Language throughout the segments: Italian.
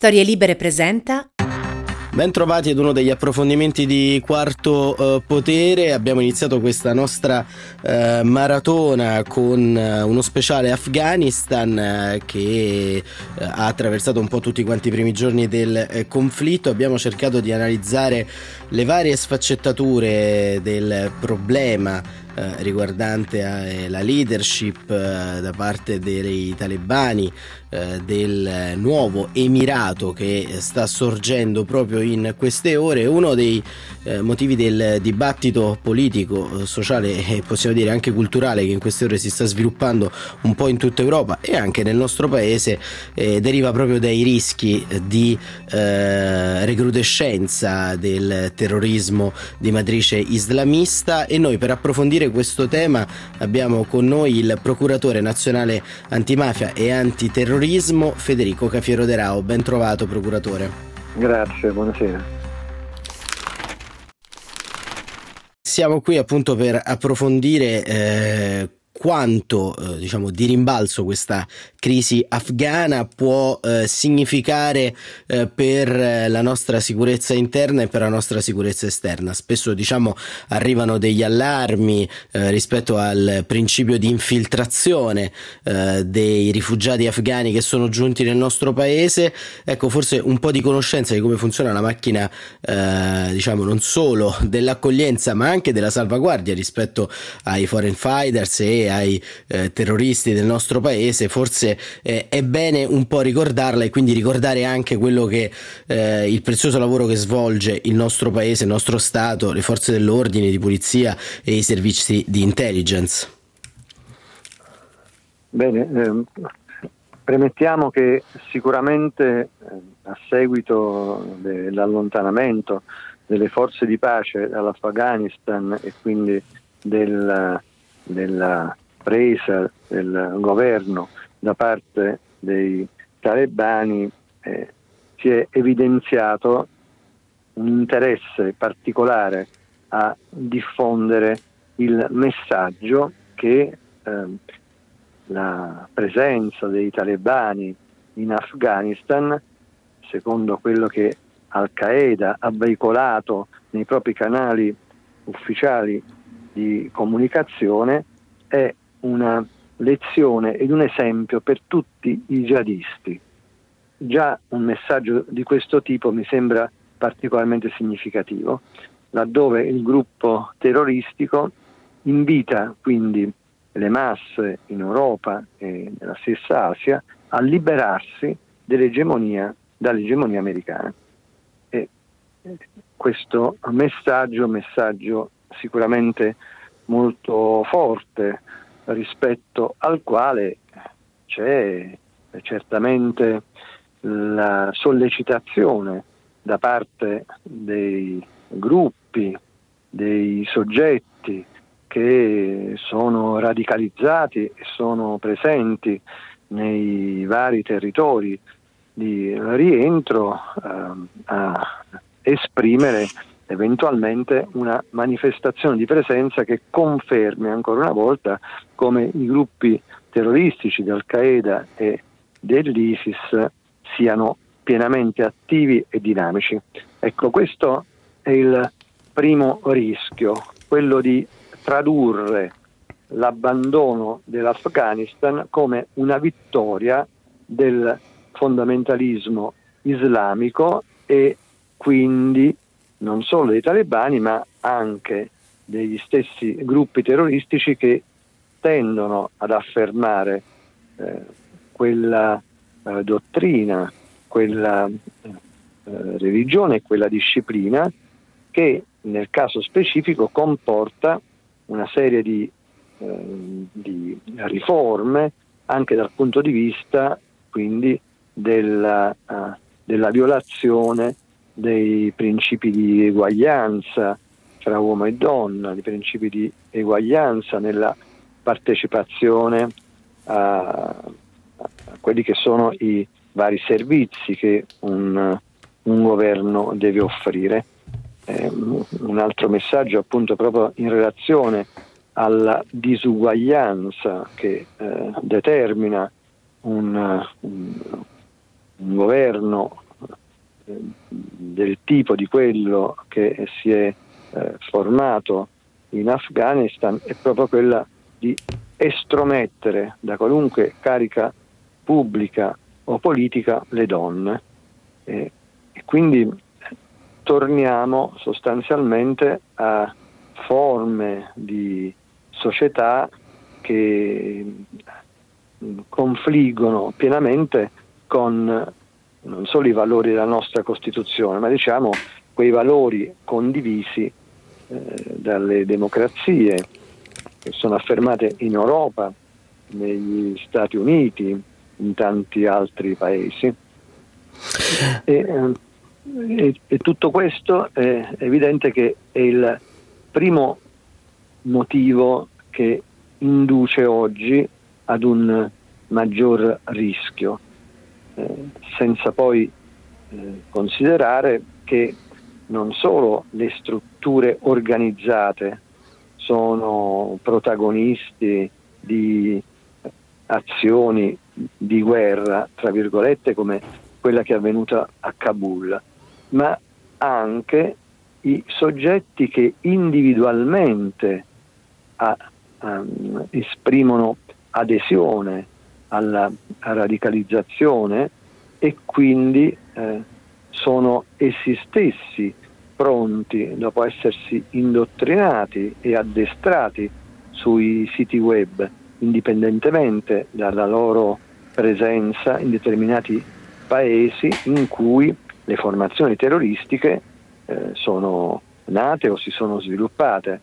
Storie Libere presenta Bentrovati ad uno degli approfondimenti di Quarto eh, Potere. Abbiamo iniziato questa nostra eh, maratona con eh, uno speciale Afghanistan eh, che eh, ha attraversato un po' tutti quanti i primi giorni del eh, conflitto. Abbiamo cercato di analizzare le varie sfaccettature del problema riguardante la leadership da parte dei talebani eh, del nuovo emirato che sta sorgendo proprio in queste ore. Uno dei eh, motivi del dibattito politico, sociale e possiamo dire anche culturale che in queste ore si sta sviluppando un po' in tutta Europa e anche nel nostro paese deriva proprio dai rischi di recrudescenza del terrorismo di matrice islamista e noi per approfondire questo tema abbiamo con noi il procuratore nazionale antimafia e antiterrorismo Federico Cafiero De Rao. Ben trovato procuratore. Grazie, buonasera. Siamo qui appunto per approfondire eh, quanto eh, diciamo di rimbalzo questa crisi afghana può eh, significare eh, per la nostra sicurezza interna e per la nostra sicurezza esterna. Spesso diciamo arrivano degli allarmi eh, rispetto al principio di infiltrazione eh, dei rifugiati afghani che sono giunti nel nostro paese. Ecco, forse un po' di conoscenza di come funziona la macchina eh, diciamo non solo dell'accoglienza ma anche della salvaguardia rispetto ai foreign fighters e ai eh, terroristi del nostro paese, forse eh, è bene un po' ricordarla e quindi ricordare anche quello che eh, il prezioso lavoro che svolge il nostro paese, il nostro Stato, le forze dell'ordine, di polizia e i servizi di intelligence. Bene, ehm, premettiamo che sicuramente eh, a seguito dell'allontanamento delle forze di pace dall'Afghanistan e quindi del, della presa del governo da parte dei talebani eh, si è evidenziato un interesse particolare a diffondere il messaggio che eh, la presenza dei talebani in Afghanistan, secondo quello che Al-Qaeda ha veicolato nei propri canali ufficiali di comunicazione, è una lezione ed un esempio per tutti i jihadisti. Già un messaggio di questo tipo mi sembra particolarmente significativo, laddove il gruppo terroristico invita quindi le masse in Europa e nella stessa Asia a liberarsi dall'egemonia, dall'egemonia americana. E questo messaggio, messaggio sicuramente molto forte, rispetto al quale c'è certamente la sollecitazione da parte dei gruppi, dei soggetti che sono radicalizzati e sono presenti nei vari territori di rientro eh, a esprimere eventualmente una manifestazione di presenza che confermi ancora una volta come i gruppi terroristici di Al-Qaeda e dell'ISIS siano pienamente attivi e dinamici. Ecco, questo è il primo rischio, quello di tradurre l'abbandono dell'Afghanistan come una vittoria del fondamentalismo islamico e quindi non solo dei talebani ma anche degli stessi gruppi terroristici che tendono ad affermare eh, quella eh, dottrina, quella eh, religione, quella disciplina che nel caso specifico comporta una serie di, eh, di riforme anche dal punto di vista quindi della, uh, della violazione dei principi di eguaglianza tra uomo e donna, dei principi di eguaglianza nella partecipazione a, a quelli che sono i vari servizi che un, un governo deve offrire. Eh, un altro messaggio appunto proprio in relazione alla disuguaglianza che eh, determina un, un, un governo del tipo di quello che si è eh, formato in Afghanistan è proprio quella di estromettere da qualunque carica pubblica o politica le donne. E, e quindi torniamo sostanzialmente a forme di società che confliggono pienamente con non solo i valori della nostra Costituzione, ma diciamo quei valori condivisi eh, dalle democrazie che sono affermate in Europa, negli Stati Uniti, in tanti altri paesi. E, eh, e, e tutto questo è evidente che è il primo motivo che induce oggi ad un maggior rischio, eh, senza poi eh, considerare che non solo le strutture organizzate sono protagonisti di azioni di guerra, tra virgolette, come quella che è avvenuta a Kabul, ma anche i soggetti che individualmente a, um, esprimono adesione alla radicalizzazione e quindi eh, sono essi stessi pronti, dopo essersi indottrinati e addestrati sui siti web, indipendentemente dalla loro presenza in determinati paesi in cui le formazioni terroristiche eh, sono nate o si sono sviluppate.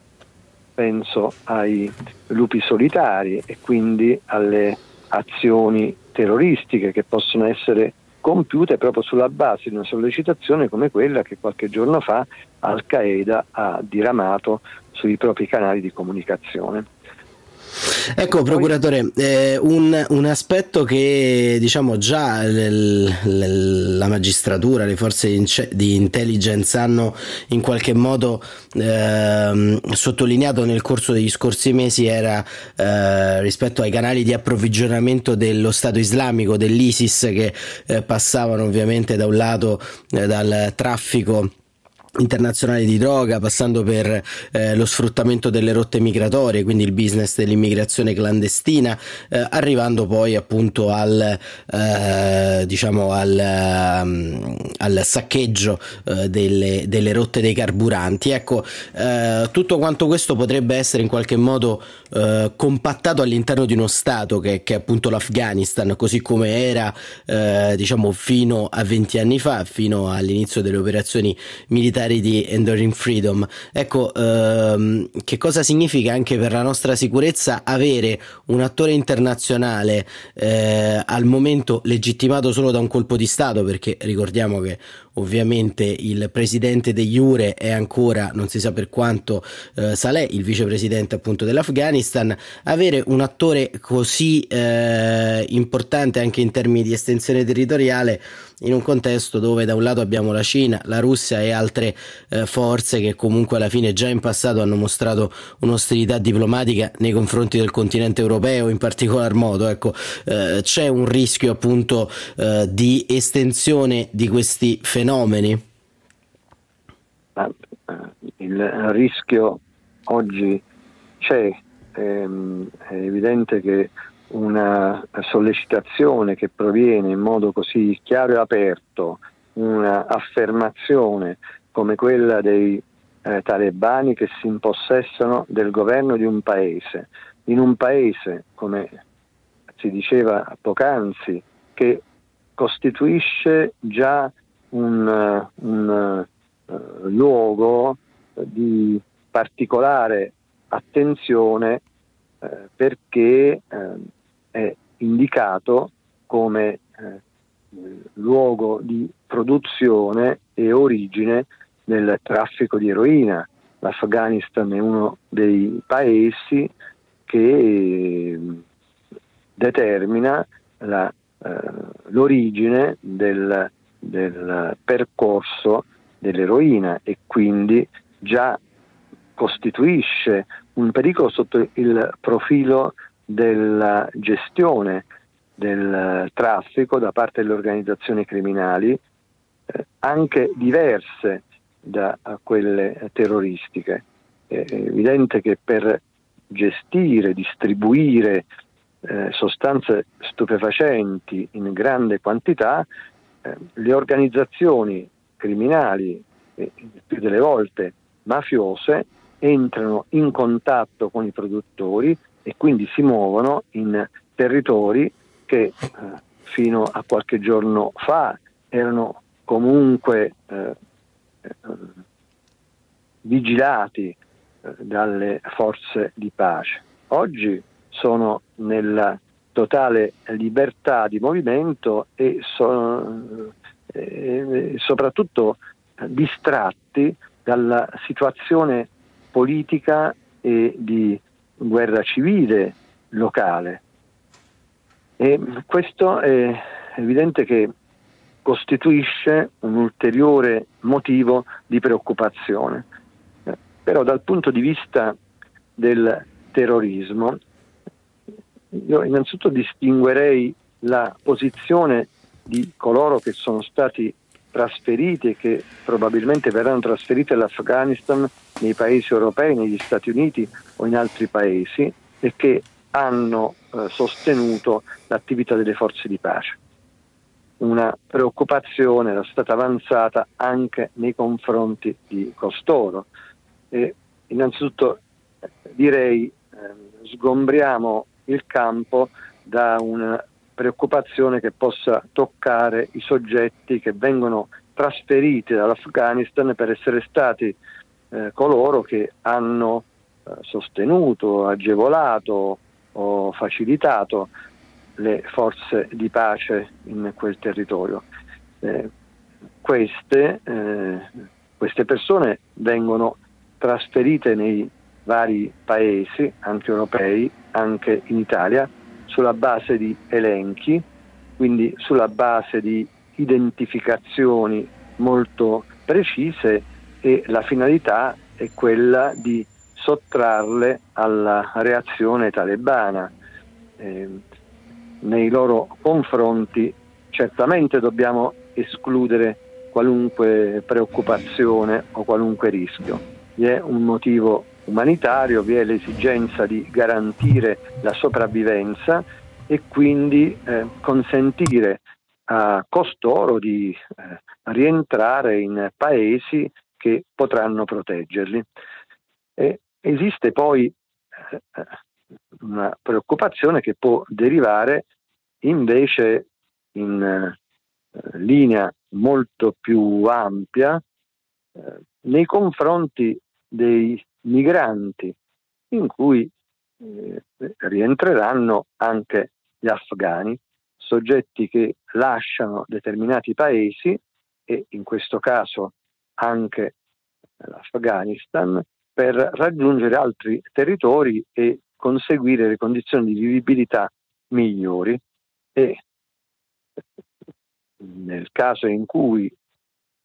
Penso ai lupi solitari e quindi alle azioni terroristiche che possono essere compiute proprio sulla base di una sollecitazione come quella che qualche giorno fa Al Qaeda ha diramato sui propri canali di comunicazione. Ecco, procuratore, eh, un, un, aspetto che diciamo già l, l, la magistratura, le forze di intelligence hanno in qualche modo eh, sottolineato nel corso degli scorsi mesi era eh, rispetto ai canali di approvvigionamento dello Stato islamico, dell'ISIS, che eh, passavano ovviamente da un lato eh, dal traffico internazionali di droga, passando per eh, lo sfruttamento delle rotte migratorie, quindi il business dell'immigrazione clandestina, eh, arrivando poi appunto al, eh, diciamo al, um, al saccheggio eh, delle, delle, rotte dei carburanti. Ecco, eh, tutto quanto questo potrebbe essere in qualche modo eh, compattato all'interno di uno Stato che, che, è appunto l'Afghanistan, così come era diciamo fino a 20 anni fa, fino all'inizio delle operazioni militari militari di Enduring Freedom. Ecco, ehm, che cosa significa anche per la nostra sicurezza avere un attore internazionale eh, al momento legittimato solo da un colpo di Stato, perché ricordiamo che ovviamente il presidente degli Jure è ancora, non si sa per quanto, eh, Saleh, il vicepresidente appunto dell'Afghanistan, avere un attore così eh, importante anche in termini di estensione territoriale in un contesto dove da un lato abbiamo la Cina, la Russia e altre eh, forze che comunque alla fine già in passato hanno mostrato un'ostilità diplomatica nei confronti del continente europeo in particolar modo, ecco, eh, c'è un rischio appunto eh, di estensione di questi fenomeni? Eh, il rischio oggi c'è, ehm, è evidente che una sollecitazione che proviene in modo così chiaro e aperto, un'affermazione come quella dei eh, talebani che si impossessano del governo di un paese, in un paese, come si diceva poc'anzi, che costituisce già un, un uh, luogo di particolare attenzione eh, perché eh, è indicato come luogo di produzione e origine del traffico di eroina. L'Afghanistan è uno dei paesi che determina la, eh, l'origine del, del percorso dell'eroina e quindi già costituisce un pericolo sotto il profilo della gestione del traffico da parte delle organizzazioni criminali, eh, anche diverse da quelle terroristiche. È evidente che per gestire, distribuire eh, sostanze stupefacenti in grande quantità, le organizzazioni criminali, eh, più delle volte mafiose, entrano in contatto con i produttori e quindi si muovono in territori che eh, fino a qualche giorno fa erano comunque eh, eh, vigilati eh, dalle forze di pace. Oggi sono nella totale libertà di movimento e sono, eh, soprattutto distratti dalla situazione politica e di guerra civile locale. E questo è evidente che costituisce un ulteriore motivo di preoccupazione. Eh, però dal punto di vista del terrorismo, io innanzitutto distinguerei la posizione di coloro che sono stati trasferiti e che probabilmente verranno trasferiti all'Afghanistan nei paesi europei, negli Stati Uniti o in altri paesi e che hanno eh, sostenuto l'attività delle forze di pace. Una preoccupazione era stata avanzata anche nei confronti di costoro. E innanzitutto eh, direi eh, sgombriamo il campo da una preoccupazione che possa toccare i soggetti che vengono trasferiti dall'Afghanistan per essere stati eh, coloro che hanno eh, sostenuto, agevolato o facilitato le forze di pace in quel territorio. Eh, queste, eh, queste persone vengono trasferite nei vari paesi, anche europei, anche in Italia, sulla base di elenchi, quindi sulla base di identificazioni molto precise e la finalità è quella di sottrarle alla reazione talebana. Eh, nei loro confronti certamente dobbiamo escludere qualunque preoccupazione o qualunque rischio. Vi è un motivo umanitario, vi è l'esigenza di garantire la sopravvivenza e quindi eh, consentire a costoro di eh, rientrare in paesi che potranno proteggerli. E esiste poi eh, una preoccupazione che può derivare invece in eh, linea molto più ampia eh, nei confronti dei migranti, in cui eh, rientreranno anche gli afghani, soggetti che lasciano determinati paesi e in questo caso anche l'Afghanistan per raggiungere altri territori e conseguire le condizioni di vivibilità migliori. E nel caso in cui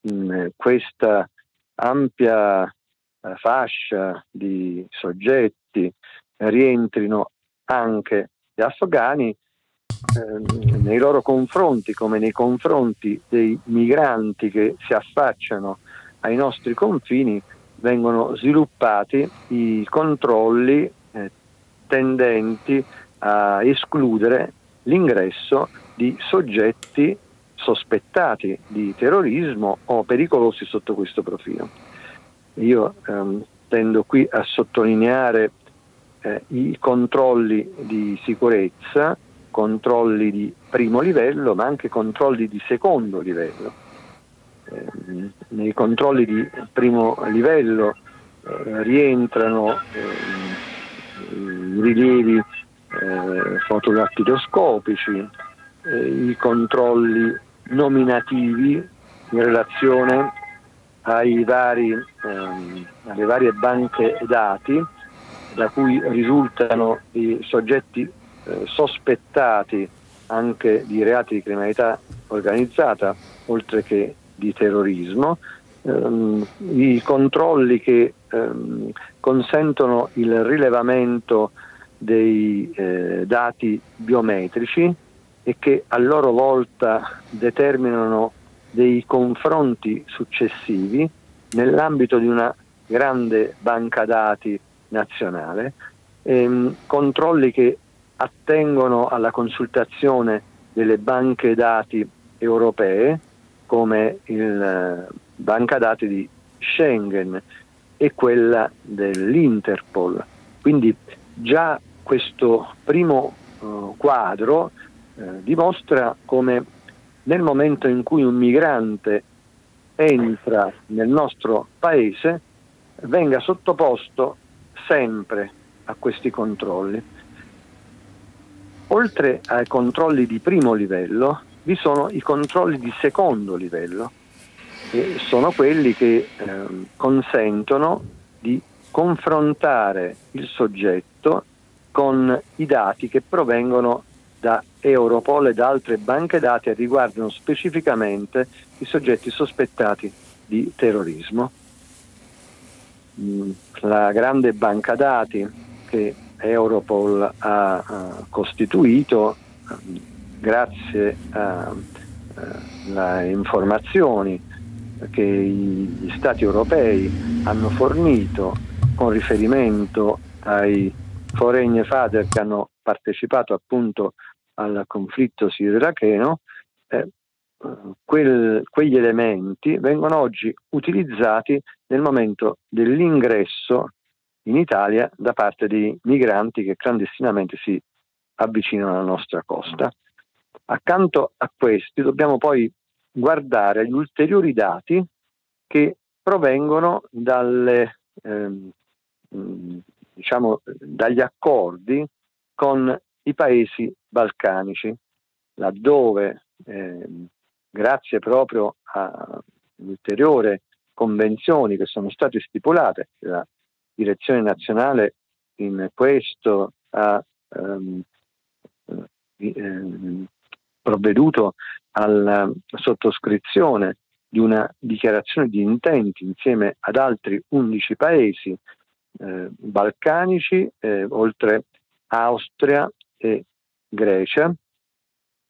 in questa ampia eh, fascia di soggetti rientrino anche gli afghani eh, nei loro confronti come nei confronti dei migranti che si affacciano ai nostri confini vengono sviluppati i controlli eh, tendenti a escludere l'ingresso di soggetti sospettati di terrorismo o pericolosi sotto questo profilo. Io ehm, tendo qui a sottolineare eh, i controlli di sicurezza, controlli di primo livello, ma anche controlli di secondo livello. Eh, nei controlli di primo livello eh, rientrano ehm, i rilievi eh, fotodactiloscopici, eh, i controlli nominativi in relazione vari, ehm, alle varie banche dati da cui risultano i soggetti eh, sospettati anche di reati di criminalità organizzata, oltre che di terrorismo, ehm, i controlli che ehm, consentono il rilevamento dei eh, dati biometrici e che a loro volta determinano dei confronti successivi nell'ambito di una grande banca dati nazionale, ehm, controlli che attengono alla consultazione delle banche dati europee come il eh, banca dati di Schengen e quella dell'Interpol. Quindi già questo primo eh, quadro eh, dimostra come nel momento in cui un migrante entra nel nostro paese venga sottoposto sempre a questi controlli. Oltre ai controlli di primo livello, vi sono i controlli di secondo livello, che sono quelli che eh, consentono di confrontare il soggetto con i dati che provengono da Europol e da altre banche dati e riguardano specificamente i soggetti sospettati di terrorismo. Mm, la grande banca dati che Europol ha costituito grazie alle informazioni che gli Stati europei hanno fornito con riferimento ai foreign father che hanno partecipato appunto al conflitto sirio-iracheno, eh, quel, quegli elementi vengono oggi utilizzati nel momento dell'ingresso in Italia da parte di migranti che clandestinamente si avvicinano alla nostra costa. Accanto a questi dobbiamo poi guardare gli ulteriori dati che provengono dalle, ehm, diciamo, dagli accordi con i paesi balcanici, laddove eh, grazie proprio a ulteriori convenzioni che sono state stipulate, la direzione nazionale in questo ha ehm, ehm, provveduto alla sottoscrizione di una dichiarazione di intenti insieme ad altri 11 paesi eh, balcanici, eh, oltre Austria e Grecia,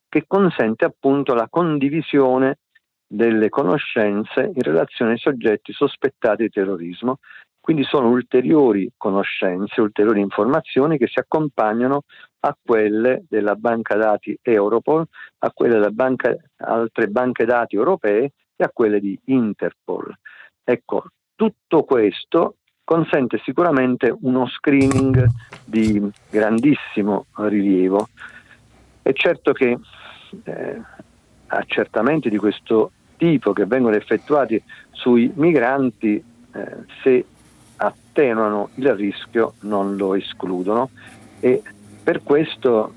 che consente appunto la condivisione delle conoscenze in relazione ai soggetti sospettati di terrorismo. Quindi sono ulteriori conoscenze, ulteriori informazioni che si accompagnano a quelle della banca dati Europol, a quelle delle banca, altre banche dati europee e a quelle di Interpol. Ecco, tutto questo consente sicuramente uno screening di grandissimo rilievo. È certo che eh, accertamenti di questo tipo che vengono effettuati sui migranti, eh, se attenuano il rischio, non lo escludono e per questo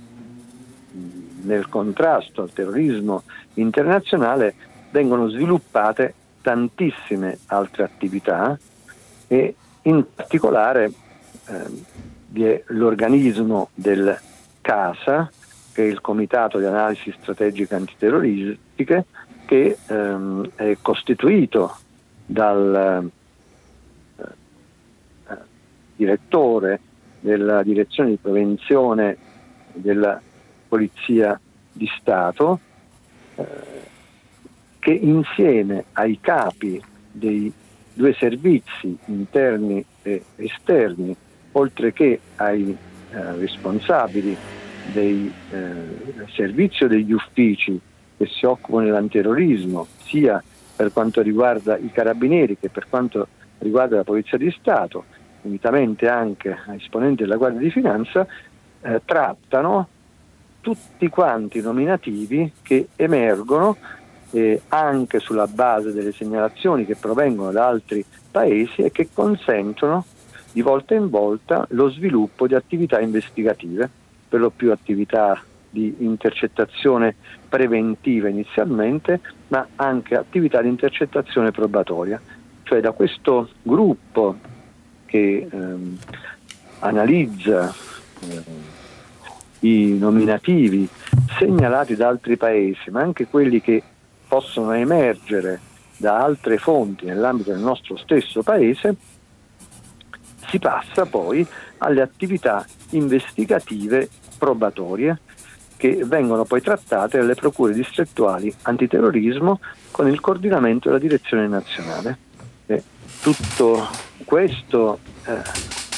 nel contrasto al terrorismo internazionale vengono sviluppate tantissime altre attività e in particolare eh, vi è l'organismo del CASA, che è il Comitato di Analisi Strategiche Antiterroristiche, che ehm, è costituito dal eh, direttore della direzione di prevenzione della Polizia di Stato, eh, che insieme ai capi dei due servizi interni e esterni, oltre che ai eh, responsabili del eh, servizio degli uffici che si occupano dell'antiterrorismo, sia per quanto riguarda i carabinieri che per quanto riguarda la Polizia di Stato, unitamente anche a esponenti della Guardia di Finanza, eh, trattano tutti quanti i nominativi che emergono eh, anche sulla base delle segnalazioni che provengono da altri paesi e che consentono di volta in volta lo sviluppo di attività investigative, per lo più attività di intercettazione preventiva inizialmente, ma anche attività di intercettazione probatoria. Cioè da questo gruppo che ehm, analizza eh, i nominativi segnalati da altri paesi, ma anche quelli che possono emergere da altre fonti nell'ambito del nostro stesso paese, si passa poi alle attività investigative probatorie che vengono poi trattate dalle procure distrettuali antiterrorismo con il coordinamento della direzione nazionale. E tutto questo eh,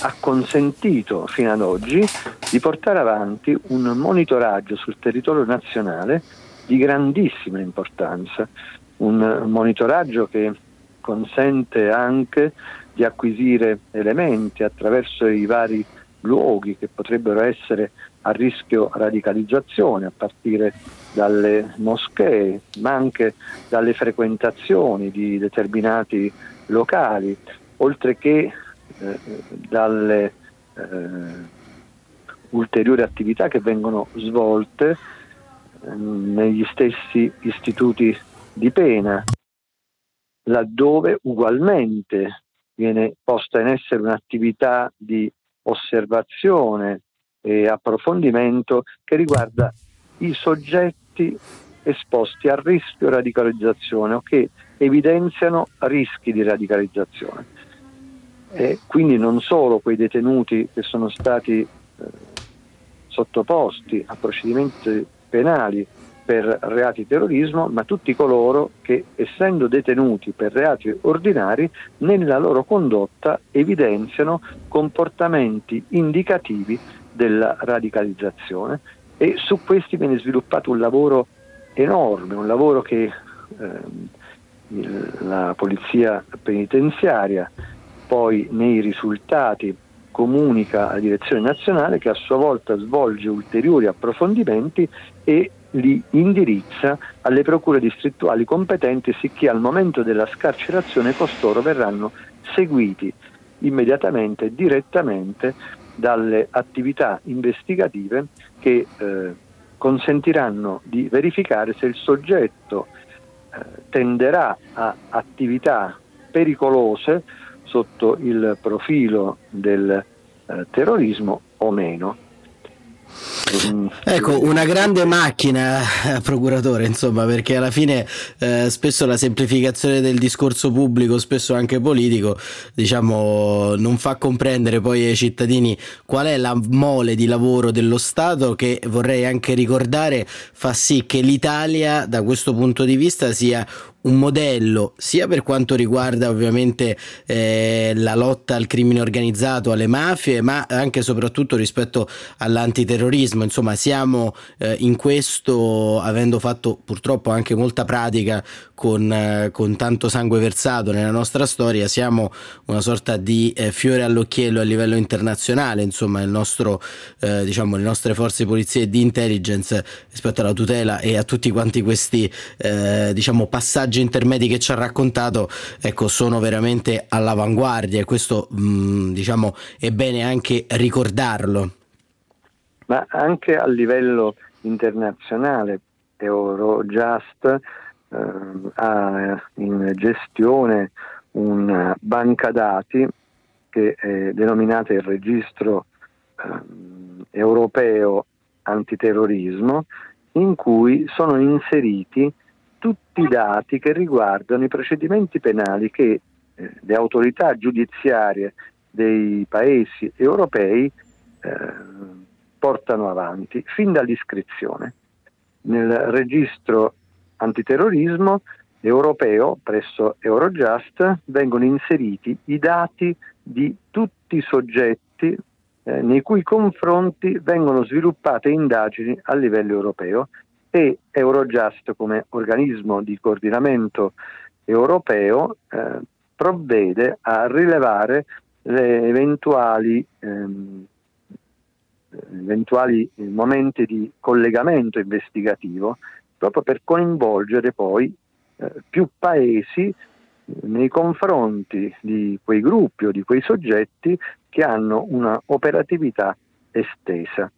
ha consentito fino ad oggi di portare avanti un monitoraggio sul territorio nazionale di grandissima importanza, un monitoraggio che consente anche di acquisire elementi attraverso i vari luoghi che potrebbero essere a rischio radicalizzazione, a partire dalle moschee, ma anche dalle frequentazioni di determinati locali, oltre che eh, dalle eh, ulteriori attività che vengono svolte negli stessi istituti di pena, laddove ugualmente viene posta in essere un'attività di osservazione e approfondimento che riguarda i soggetti esposti a rischio radicalizzazione o che evidenziano rischi di radicalizzazione. E quindi non solo quei detenuti che sono stati eh, sottoposti a procedimenti penali per reati terrorismo, ma tutti coloro che, essendo detenuti per reati ordinari, nella loro condotta evidenziano comportamenti indicativi della radicalizzazione. E su questi viene sviluppato un lavoro enorme, un lavoro che eh, la polizia penitenziaria poi nei risultati comunica alla direzione nazionale che a sua volta svolge ulteriori approfondimenti e li indirizza alle procure distrettuali competenti sicché al momento della scarcerazione costoro verranno seguiti immediatamente e direttamente dalle attività investigative che eh, consentiranno di verificare se il soggetto eh, tenderà a attività pericolose sotto il profilo del eh, terrorismo o meno. Ecco, una grande macchina, eh, procuratore, insomma, perché alla fine eh, spesso la semplificazione del discorso pubblico, spesso anche politico, diciamo, non fa comprendere poi ai cittadini qual è la mole di lavoro dello Stato che vorrei anche ricordare fa sì che l'Italia da questo punto di vista sia un modello sia per quanto riguarda ovviamente eh, la lotta al crimine organizzato, alle mafie, ma anche e soprattutto rispetto all'antiterrorismo. Insomma, siamo eh, in questo, avendo fatto purtroppo anche molta pratica con, eh, con, tanto sangue versato nella nostra storia, siamo una sorta di eh, fiore all'occhiello a livello internazionale. Insomma, nostro, eh, diciamo, le nostre forze di polizia e di intelligence rispetto alla tutela e a tutti quanti questi eh, diciamo, passaggi intermedi che ci ha raccontato ecco, sono veramente all'avanguardia e questo mh, mm, diciamo, è bene anche ricordarlo. Ma anche a livello internazionale Eurojust ha in gestione una banca dati che è denominata il registro eh, europeo antiterrorismo in cui sono inseriti tutti i dati che riguardano i procedimenti penali che eh, le autorità giudiziarie dei paesi europei eh, portano avanti fin dall'iscrizione. Nel registro antiterrorismo europeo presso Eurojust vengono inseriti i dati di tutti i soggetti eh, nei cui confronti vengono sviluppate indagini a livello europeo e Eurojust come organismo di coordinamento europeo eh, provvede a rilevare le eventuali, ehm, eventuali momenti di collegamento investigativo proprio per coinvolgere poi eh, più paesi nei confronti di quei gruppi o di quei soggetti che hanno una operatività estesa.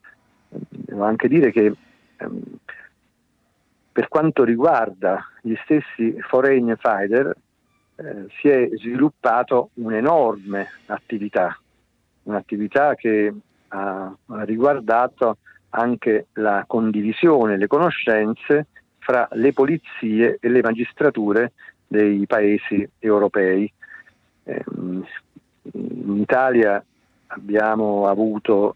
Devo anche dire che ehm, per quanto riguarda gli stessi foreign fighter, eh, si è sviluppato un'enorme attività, un'attività che ha riguardato anche la condivisione, le conoscenze fra le polizie e le magistrature dei paesi europei. Eh, in Italia abbiamo avuto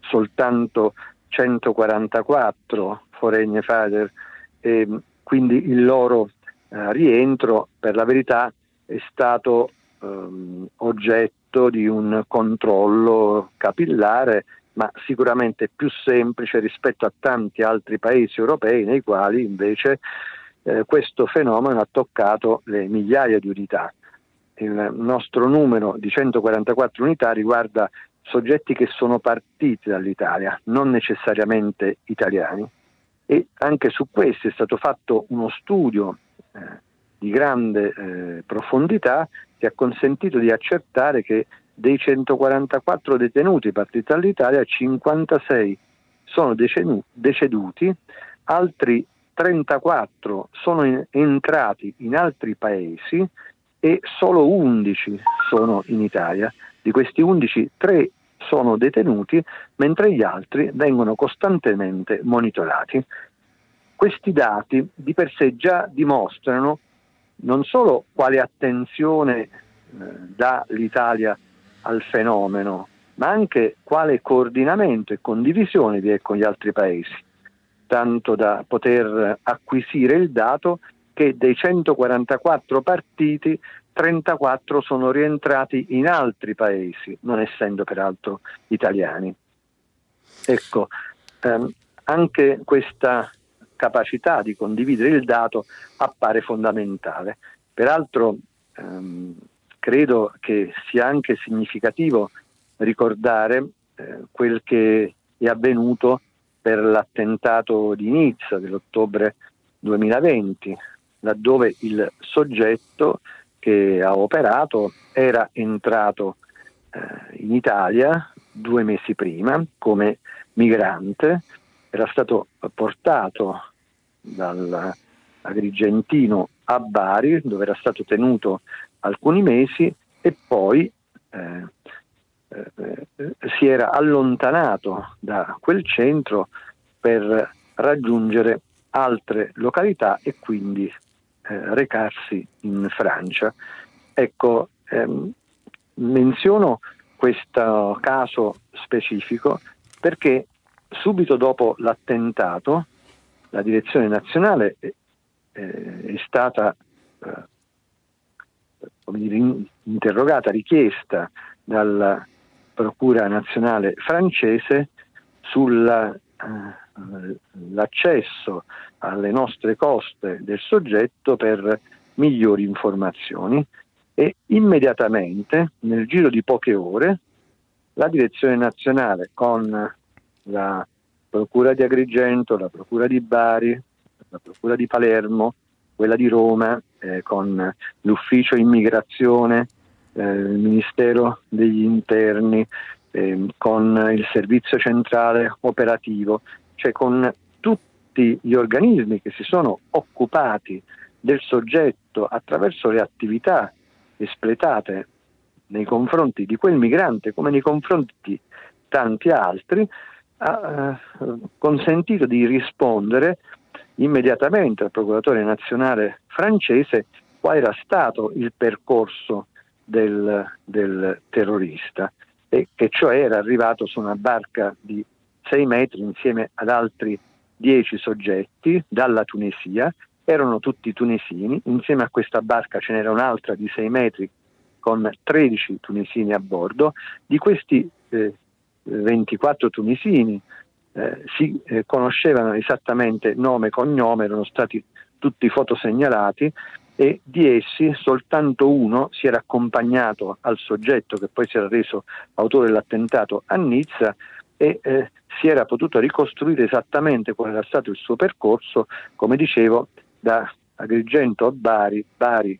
soltanto 144 foreign fighter e quindi il loro eh, rientro per la verità è stato ehm, oggetto di un controllo capillare ma sicuramente più semplice rispetto a tanti altri paesi europei nei quali invece eh, questo fenomeno ha toccato le migliaia di unità. Il nostro numero di 144 unità riguarda soggetti che sono partiti dall'Italia, non necessariamente italiani. E anche su questi è stato fatto uno studio eh, di grande eh, profondità che ha consentito di accertare che dei 144 detenuti partiti dall'Italia, 56 sono deceduti, altri 34 sono in, entrati in altri paesi e solo 11 sono in Italia. Di questi 11, 3 sono detenuti, mentre gli altri vengono costantemente monitorati. Questi dati di per sé già dimostrano non solo quale attenzione eh, dà l'Italia al fenomeno, ma anche quale coordinamento e condivisione vi è con gli altri paesi, tanto da poter acquisire il dato che dei 144 partiti 34 sono rientrati in altri paesi, non essendo peraltro italiani. Ecco, ehm, anche questa capacità di condividere il dato appare fondamentale. Peraltro ehm, credo che sia anche significativo ricordare eh, quel che è avvenuto per l'attentato di Nizza dell'ottobre 2020, laddove il soggetto che ha operato era entrato eh, in Italia due mesi prima come migrante, era stato portato dall'Agrigentino a Bari dove era stato tenuto alcuni mesi e poi eh, eh, si era allontanato da quel centro per raggiungere altre località e quindi eh, recarsi in Francia. Ecco, ehm, menziono questo caso specifico perché subito dopo l'attentato la direzione nazionale eh, è stata eh, dire, interrogata, richiesta dalla Procura nazionale francese sull'accesso eh, alle nostre coste del soggetto per migliori informazioni e immediatamente, nel giro di poche ore, la direzione nazionale con la Procura di Agrigento, la Procura di Bari, la Procura di Palermo, quella di Roma, eh, con l'ufficio immigrazione, eh, il Ministero degli Interni, eh, con il servizio centrale operativo, cioè con tutti gli organismi che si sono occupati del soggetto attraverso le attività espletate nei confronti di quel migrante come nei confronti di tanti altri, ha eh, consentito di rispondere immediatamente al procuratore nazionale francese qual era stato il percorso del, del terrorista e che cioè era arrivato su una barca di 6 metri insieme ad altri 10 soggetti dalla Tunisia, erano tutti tunisini, insieme a questa barca ce n'era un'altra di 6 metri con 13 tunisini a bordo, di questi eh, 24 tunisini eh, si eh, conoscevano esattamente nome e cognome, erano stati tutti fotosegnalati e di essi soltanto uno si era accompagnato al soggetto che poi si era reso autore dell'attentato a Nizza e eh, si era potuto ricostruire esattamente qual era stato il suo percorso, come dicevo, da Agrigento a Bari, Bari,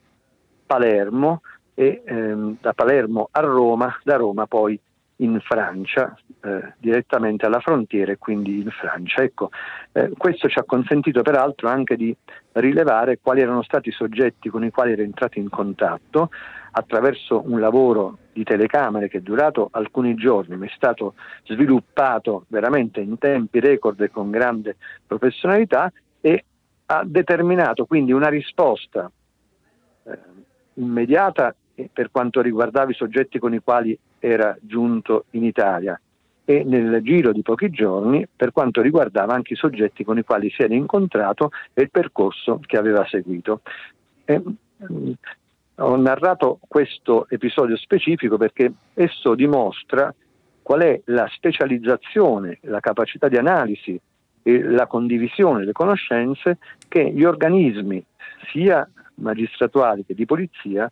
Palermo e ehm, da Palermo a Roma, da Roma poi in Francia, eh, direttamente alla frontiera e quindi in Francia. Ecco, eh, questo ci ha consentito peraltro anche di rilevare quali erano stati i soggetti con i quali era entrato in contatto attraverso un lavoro di telecamere che è durato alcuni giorni, ma è stato sviluppato veramente in tempi record e con grande professionalità e ha determinato quindi una risposta eh, immediata per quanto riguardava i soggetti con i quali era giunto in Italia e nel giro di pochi giorni per quanto riguardava anche i soggetti con i quali si era incontrato e il percorso che aveva seguito. E, mh, ho narrato questo episodio specifico perché esso dimostra qual è la specializzazione, la capacità di analisi e la condivisione delle conoscenze che gli organismi sia magistratuali che di polizia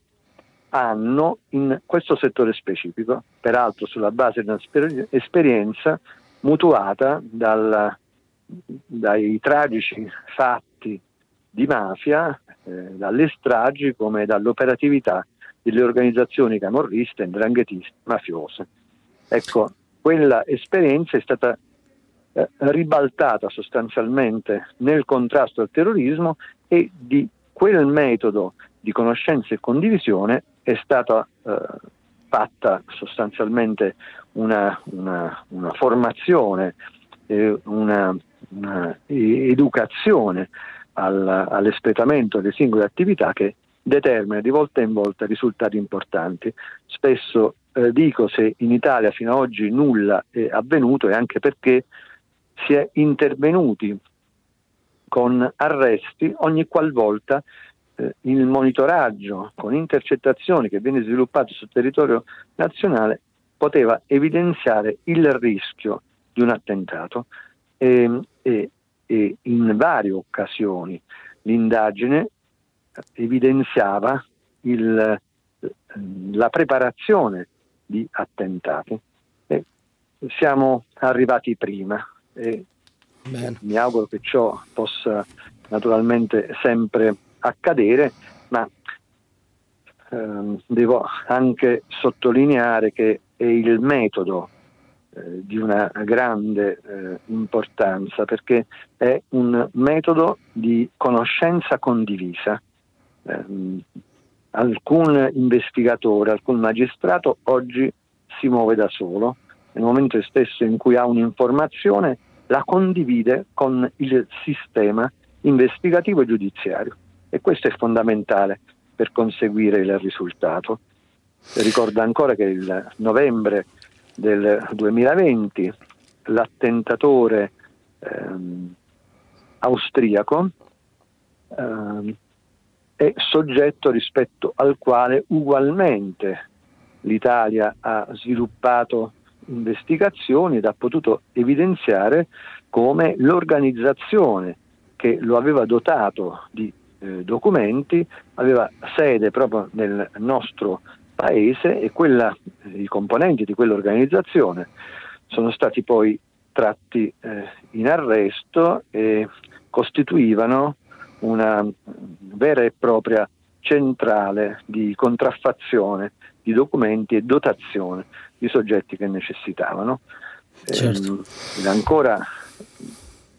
hanno in questo settore specifico, peraltro sulla base di un'esperienza mutuata dal, dai tragici fatti di mafia, eh, dalle stragi come dall'operatività delle organizzazioni camorriste, dranghetiste, mafiose. Ecco, quella esperienza è stata eh, ribaltata sostanzialmente nel contrasto al terrorismo e di quel metodo di conoscenza e condivisione è stata eh, fatta sostanzialmente una, una, una formazione, eh, una, una, al, all'espletamento delle singole attività che determina di volta in volta risultati importanti. Spesso eh, dico se in Italia fino ad oggi nulla è avvenuto è anche perché si è intervenuti con arresti ogni qualvolta eh, il monitoraggio con intercettazioni che viene sviluppato sul territorio nazionale poteva evidenziare il rischio di un attentato e, e, e in varie occasioni l'indagine evidenziava il, la preparazione di attentati. E siamo arrivati prima e Bene. mi auguro che ciò possa naturalmente sempre accadere, ma ehm, devo anche sottolineare che è il metodo eh, di una grande eh, importanza perché è un metodo di conoscenza condivisa. Eh, alcun investigatore, alcun magistrato oggi si muove da solo, nel momento stesso in cui ha un'informazione la condivide con il sistema investigativo e giudiziario e questo è fondamentale per conseguire il risultato. Ricordo ancora che il novembre del 2020 l'attentatore ehm, austriaco ehm, è soggetto rispetto al quale ugualmente l'Italia ha sviluppato investigazioni ed ha potuto evidenziare come l'organizzazione che lo aveva dotato di eh, documenti aveva sede proprio nel nostro paese e quella, i componenti di quell'organizzazione sono stati poi tratti eh, in arresto e costituivano una vera e propria centrale di contraffazione di documenti e dotazione di soggetti che necessitavano. Certo. Eh, ancora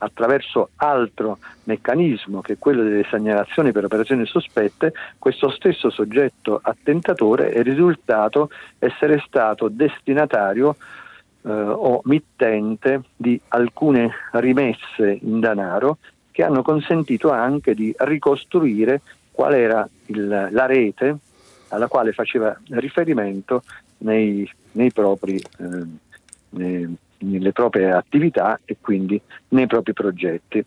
attraverso altro meccanismo che è quello delle segnalazioni per operazioni sospette, questo stesso soggetto attentatore è risultato essere stato destinatario eh, o mittente di alcune rimesse in denaro che hanno consentito anche di ricostruire qual era il, la rete alla quale faceva riferimento nei, nei propri eh, nei, nelle proprie attività e quindi nei propri progetti.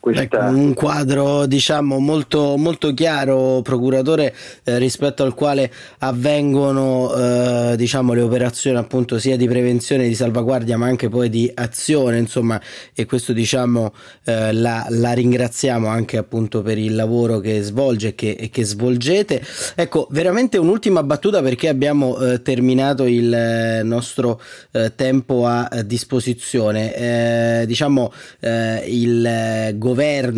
Questa... ecco, un quadro diciamo molto, molto chiaro procuratore eh, rispetto al quale avvengono eh, diciamo le operazioni appunto sia di prevenzione di salvaguardia ma anche poi di azione insomma e questo diciamo eh, la, la, ringraziamo anche appunto per il lavoro che svolge che, e che svolgete. Ecco veramente un'ultima battuta perché abbiamo eh, terminato il eh, nostro eh, tempo a, a disposizione diciamo il governo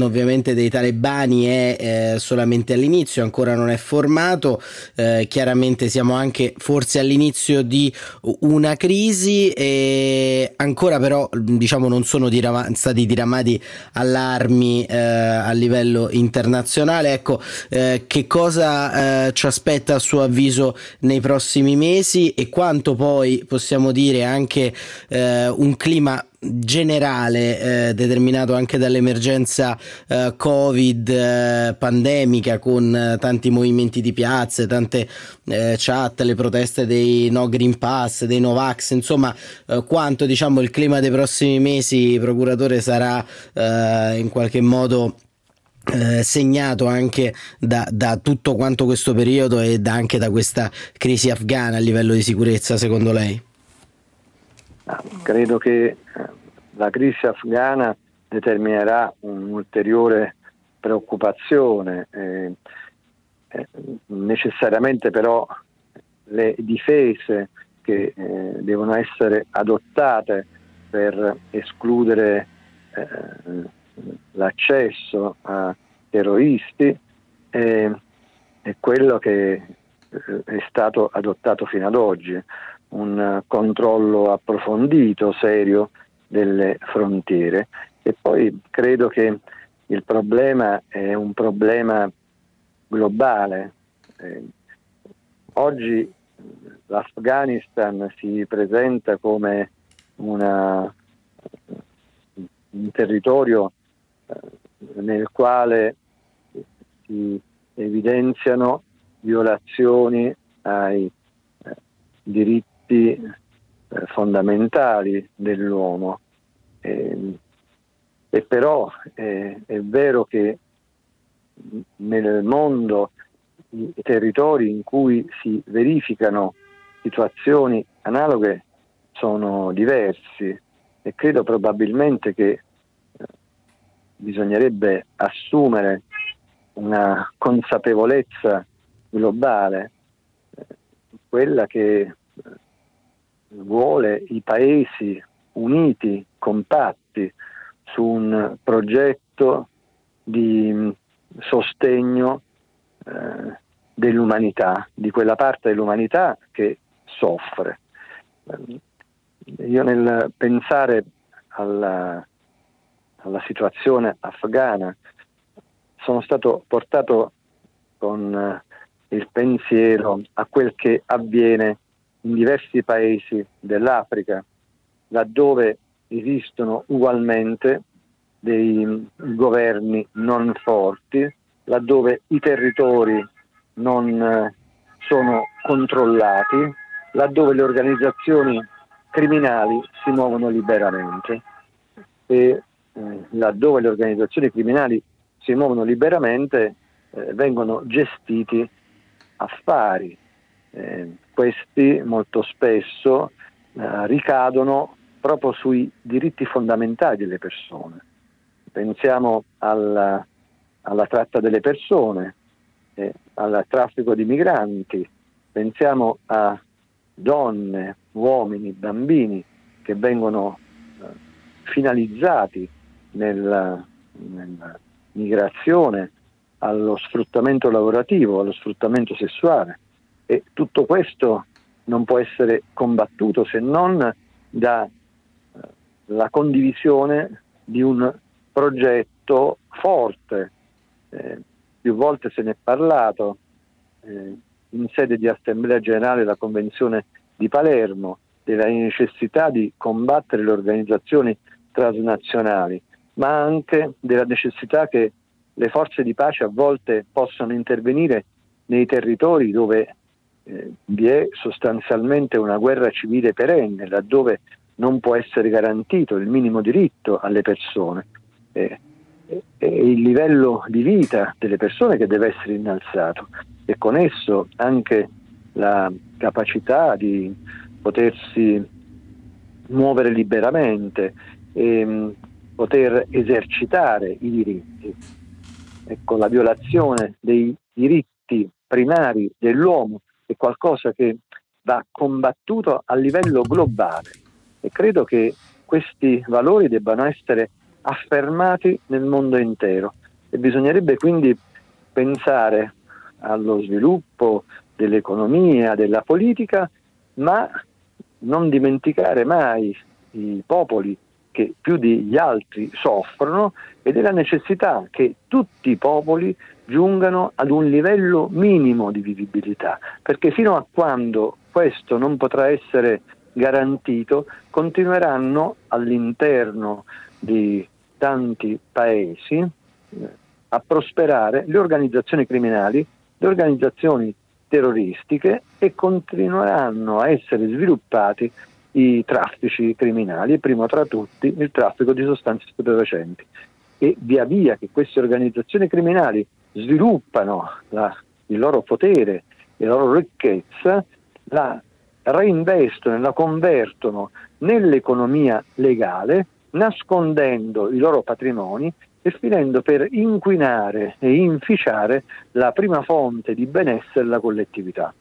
ovviamente dei talebani è eh, solamente all'inizio, ancora non è formato, eh, chiaramente siamo anche forse all'inizio di una crisi e ancora però diciamo non sono dirama- stati diramati allarmi eh, a livello internazionale. Ecco, eh, che cosa eh, ci aspetta a suo avviso nei prossimi mesi e quanto poi possiamo dire anche eh, un clima generale eh, determinato anche dall'emergenza eh, covid eh, pandemica con eh, tanti movimenti di piazze tante eh, chat le proteste dei no green pass dei novax insomma eh, quanto diciamo il clima dei prossimi mesi procuratore sarà in qualche modo eh, segnato anche da, da, tutto quanto questo periodo e da, anche da questa crisi afghana a livello di sicurezza, secondo lei? Ah, credo che eh, la crisi afghana determinerà un'ulteriore preoccupazione. Eh, eh, necessariamente però le difese che eh, devono essere adottate per escludere eh, l'accesso a terroristi è, quello che eh, è stato adottato fino ad oggi, un controllo approfondito, serio delle frontiere e poi credo che il problema è un problema globale. Eh, oggi l'Afghanistan si presenta come una, un territorio eh, nel quale si evidenziano violazioni ai eh, diritti eh, fondamentali dell'uomo. E, e però è, è vero che nel mondo i territori in cui si verificano situazioni analoghe sono diversi e credo probabilmente che bisognerebbe assumere una consapevolezza globale, eh, quella che eh, vuole i paesi uniti, compatti, su un progetto di mm, sostegno eh, dell'umanità, di quella parte dell'umanità che soffre. Io nel pensare alla, alla situazione afghana, sono stato portato con eh, il pensiero a quel che avviene in diversi paesi dell'Africa, laddove esistono ugualmente dei mm, governi non forti, laddove i territori non eh, sono controllati, laddove le organizzazioni criminali si muovono liberamente. E eh, laddove le organizzazioni criminali si muovono liberamente, eh, vengono gestiti affari. Eh, questi molto spesso eh, ricadono proprio sui diritti fondamentali delle persone. Pensiamo alla, alla tratta delle persone, eh, al traffico di migranti, pensiamo a donne, uomini, bambini che vengono eh, finalizzati nella, nella migrazione, allo sfruttamento lavorativo, allo sfruttamento sessuale e tutto questo non può essere combattuto se non dalla eh, condivisione di un progetto forte. Eh, più volte se ne è parlato eh, in sede di Assemblea Generale della Convenzione di Palermo della necessità di combattere le organizzazioni transnazionali, ma anche della necessità che le forze di pace a volte possano intervenire nei territori dove eh, vi è sostanzialmente una guerra civile perenne, laddove non può essere garantito il minimo diritto alle persone. Eh, è il livello di vita delle persone che deve essere innalzato e con esso anche la capacità di potersi muovere liberamente, e ehm, poter esercitare i diritti. Ecco, la violazione dei diritti primari dell'uomo è qualcosa che va combattuto a livello globale. E credo che questi valori debbano essere affermati nel mondo intero. E bisognerebbe quindi pensare allo sviluppo dell'economia, della politica, ma non dimenticare mai i popoli che più degli altri soffrono e della necessità che tutti i popoli giungano ad un livello minimo di vivibilità, perché fino a quando questo non potrà essere garantito, continueranno all'interno di tanti paesi eh, a prosperare le organizzazioni criminali, le organizzazioni terroristiche e continueranno a essere sviluppati i traffici criminali primo tra tutti il traffico di sostanze stupefacenti. E via via che queste organizzazioni criminali sviluppano la, il loro potere e la loro ricchezza, la reinvestono e la convertono nell'economia legale, nascondendo i loro patrimoni e finendo per inquinare e inficiare la prima fonte di benessere della collettività.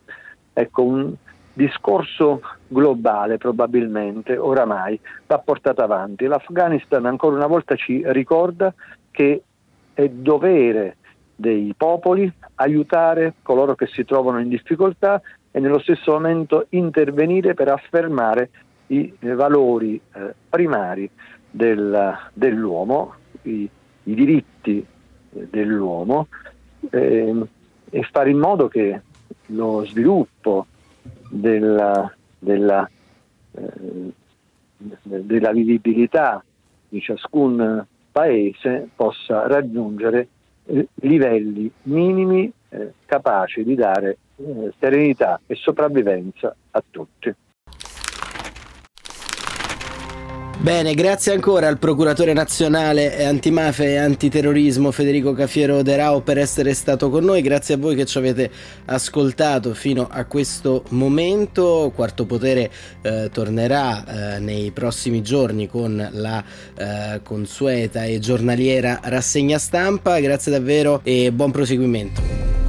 Ecco, un discorso globale probabilmente oramai va portato avanti. L'Afghanistan ancora una volta ci ricorda che è dovere dei popoli aiutare coloro che si trovano in difficoltà e nello stesso momento intervenire per affermare i valori eh, primari del, dell'uomo, i, i diritti eh, dell'uomo eh, e fare in modo che lo sviluppo della, della, eh, della vivibilità di ciascun paese possa raggiungere livelli minimi eh, capaci di dare eh, serenità e sopravvivenza a tutti. Bene, grazie ancora al procuratore nazionale antimafia e antiterrorismo Federico Cafiero De Rao per essere stato con noi, grazie a voi che ci avete ascoltato fino a questo momento. Quarto Potere eh, tornerà eh, nei prossimi giorni con la eh, consueta e giornaliera rassegna stampa, grazie davvero e buon proseguimento.